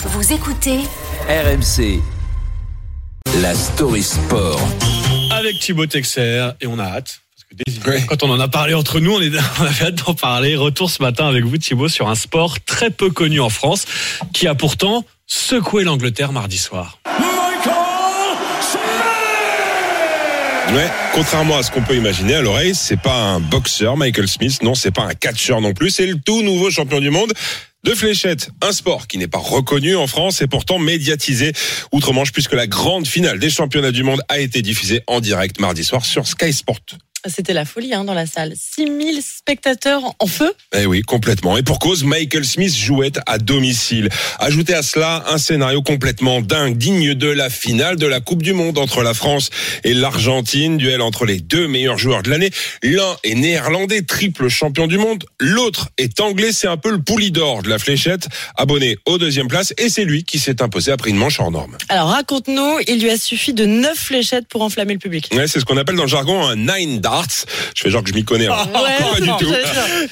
Vous écoutez RMC. La story sport. avec Thibaut Texer et on a hâte. Oui. Quand on en a parlé entre nous, on, est, on avait hâte d'en parler. Retour ce matin avec vous, Thibaut, sur un sport très peu connu en France qui a pourtant secoué l'Angleterre mardi soir. Ouais, contrairement à ce qu'on peut imaginer à l'oreille, c'est pas un boxeur Michael Smith, non, c'est pas un catcheur non plus, c'est le tout nouveau champion du monde de fléchette, un sport qui n'est pas reconnu en France et pourtant médiatisé outre-Manche puisque la grande finale des championnats du monde a été diffusée en direct mardi soir sur Sky Sport. C'était la folie hein, dans la salle. 6000 spectateurs en feu. Eh oui, complètement. Et pour cause, Michael Smith jouait à domicile. Ajoutez à cela un scénario complètement dingue, digne de la finale de la Coupe du Monde entre la France et l'Argentine, duel entre les deux meilleurs joueurs de l'année. L'un est néerlandais, triple champion du monde. L'autre est anglais, c'est un peu le poulidor de la fléchette, abonné aux deuxième place. Et c'est lui qui s'est imposé après une manche hors norme. Alors raconte-nous, il lui a suffi de 9 fléchettes pour enflammer le public. Ouais, c'est ce qu'on appelle dans le jargon un nine darts. Je fais genre que je m'y connais. hein. pas du tout.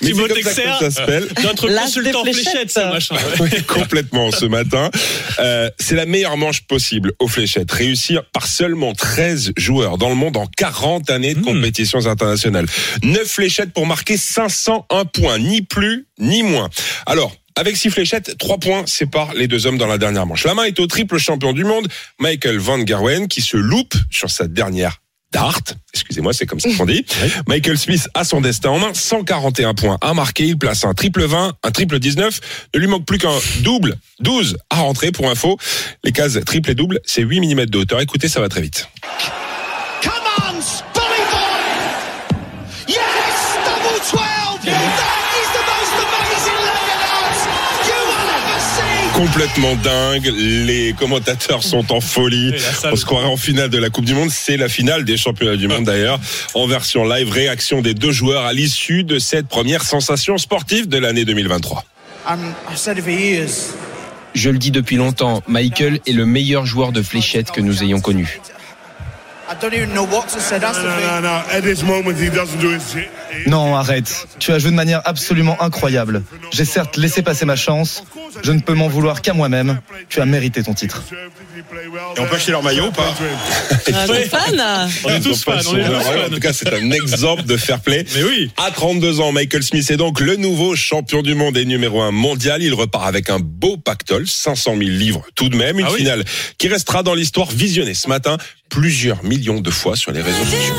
Mais c'est comme ça que ça s'appelle. Notre consultant fléchette, ce machin. Oui, complètement ce matin. Euh, c'est la meilleure manche possible aux fléchettes. Réussir par seulement 13 joueurs dans le monde en 40 années de Mmh. compétitions internationales. 9 fléchettes pour marquer 501 points, ni plus ni moins. Alors, avec 6 fléchettes, 3 points séparent les deux hommes dans la dernière manche. La main est au triple champion du monde, Michael Van Gerwen, qui se loupe sur sa dernière dart. Excusez-moi, c'est comme ça qu'on dit. Michael Smith a son destin en main. 141 points à marquer. Il place un triple 20, un triple 19. Ne lui manque plus qu'un double 12 à rentrer pour info. Les cases triple et double, c'est 8 mm de hauteur. Écoutez, ça va très vite. Come on, Complètement dingue. Les commentateurs sont en folie. On se croirait en finale de la Coupe du Monde. C'est la finale des championnats du monde d'ailleurs. En version live, réaction des deux joueurs à l'issue de cette première sensation sportive de l'année 2023. And I've said it for years. Je le dis depuis longtemps, Michael est le meilleur joueur de fléchettes que nous ayons connu. Non, arrête. Tu as joué de manière absolument incroyable. J'ai certes laissé passer ma chance. Je ne peux m'en vouloir qu'à moi-même. Tu as mérité ton titre. Et on peut acheter leur maillot ou pas Ah, On est tous fans, on est tous Ouais, En fans. tout cas, c'est un exemple de fair play. Mais oui. À 32 ans, Michael Smith est donc le nouveau champion du monde et numéro un mondial. Il repart avec un beau pactole, 500 000 livres tout de même. Une Ah oui. finale qui restera dans l'histoire visionnée ce matin plusieurs millions de fois sur les réseaux sociaux.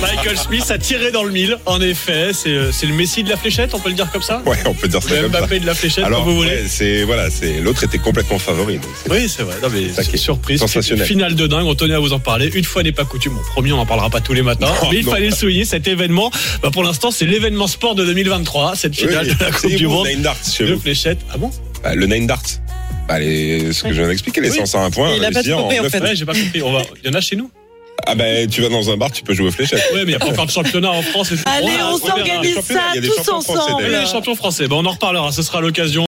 Michael Smith a tiré dans le mille. En effet, c'est euh, c'est le Messi de la fléchette, on peut le dire comme ça? Ouais, on peut dire ça Le comme ça. Mbappé de la fléchette, Alors, comme vous voulez. ouais, voilà, c'est l'autre était complètement favori. donc Oui, c'est vrai. Non, mais ça qui est surprise. sensationnel. Finale de dingue. On tenait à vous en parler. Une fois n'est pas coutume. Bon, promis, on n'en parlera pas tous les matins. Non, mais il non. fallait le souligner. Cet événement, bah, pour l'instant, c'est l'événement sport de 2023. Cette finale Oui, de la Coupe du Monde. De vous. fléchette. Ah bon? Bah, le nine darts. Bah, les, ce que je viens d'expliquer, les Oui. 101 points. Il a pas réussir tout compris, en neuf fait. Ouais, j'ai pas compris. On va... Il y en a chez nous Ah ben, tu vas dans un bar, tu peux jouer aux fléchettes. Ouais, mais il n'y a pas encore de championnat en France. et tout. Allez, on verra. s'organise ça il y a des tous champions français, ensemble. Les champions français. Ben, on en reparlera. Ce sera l'occasion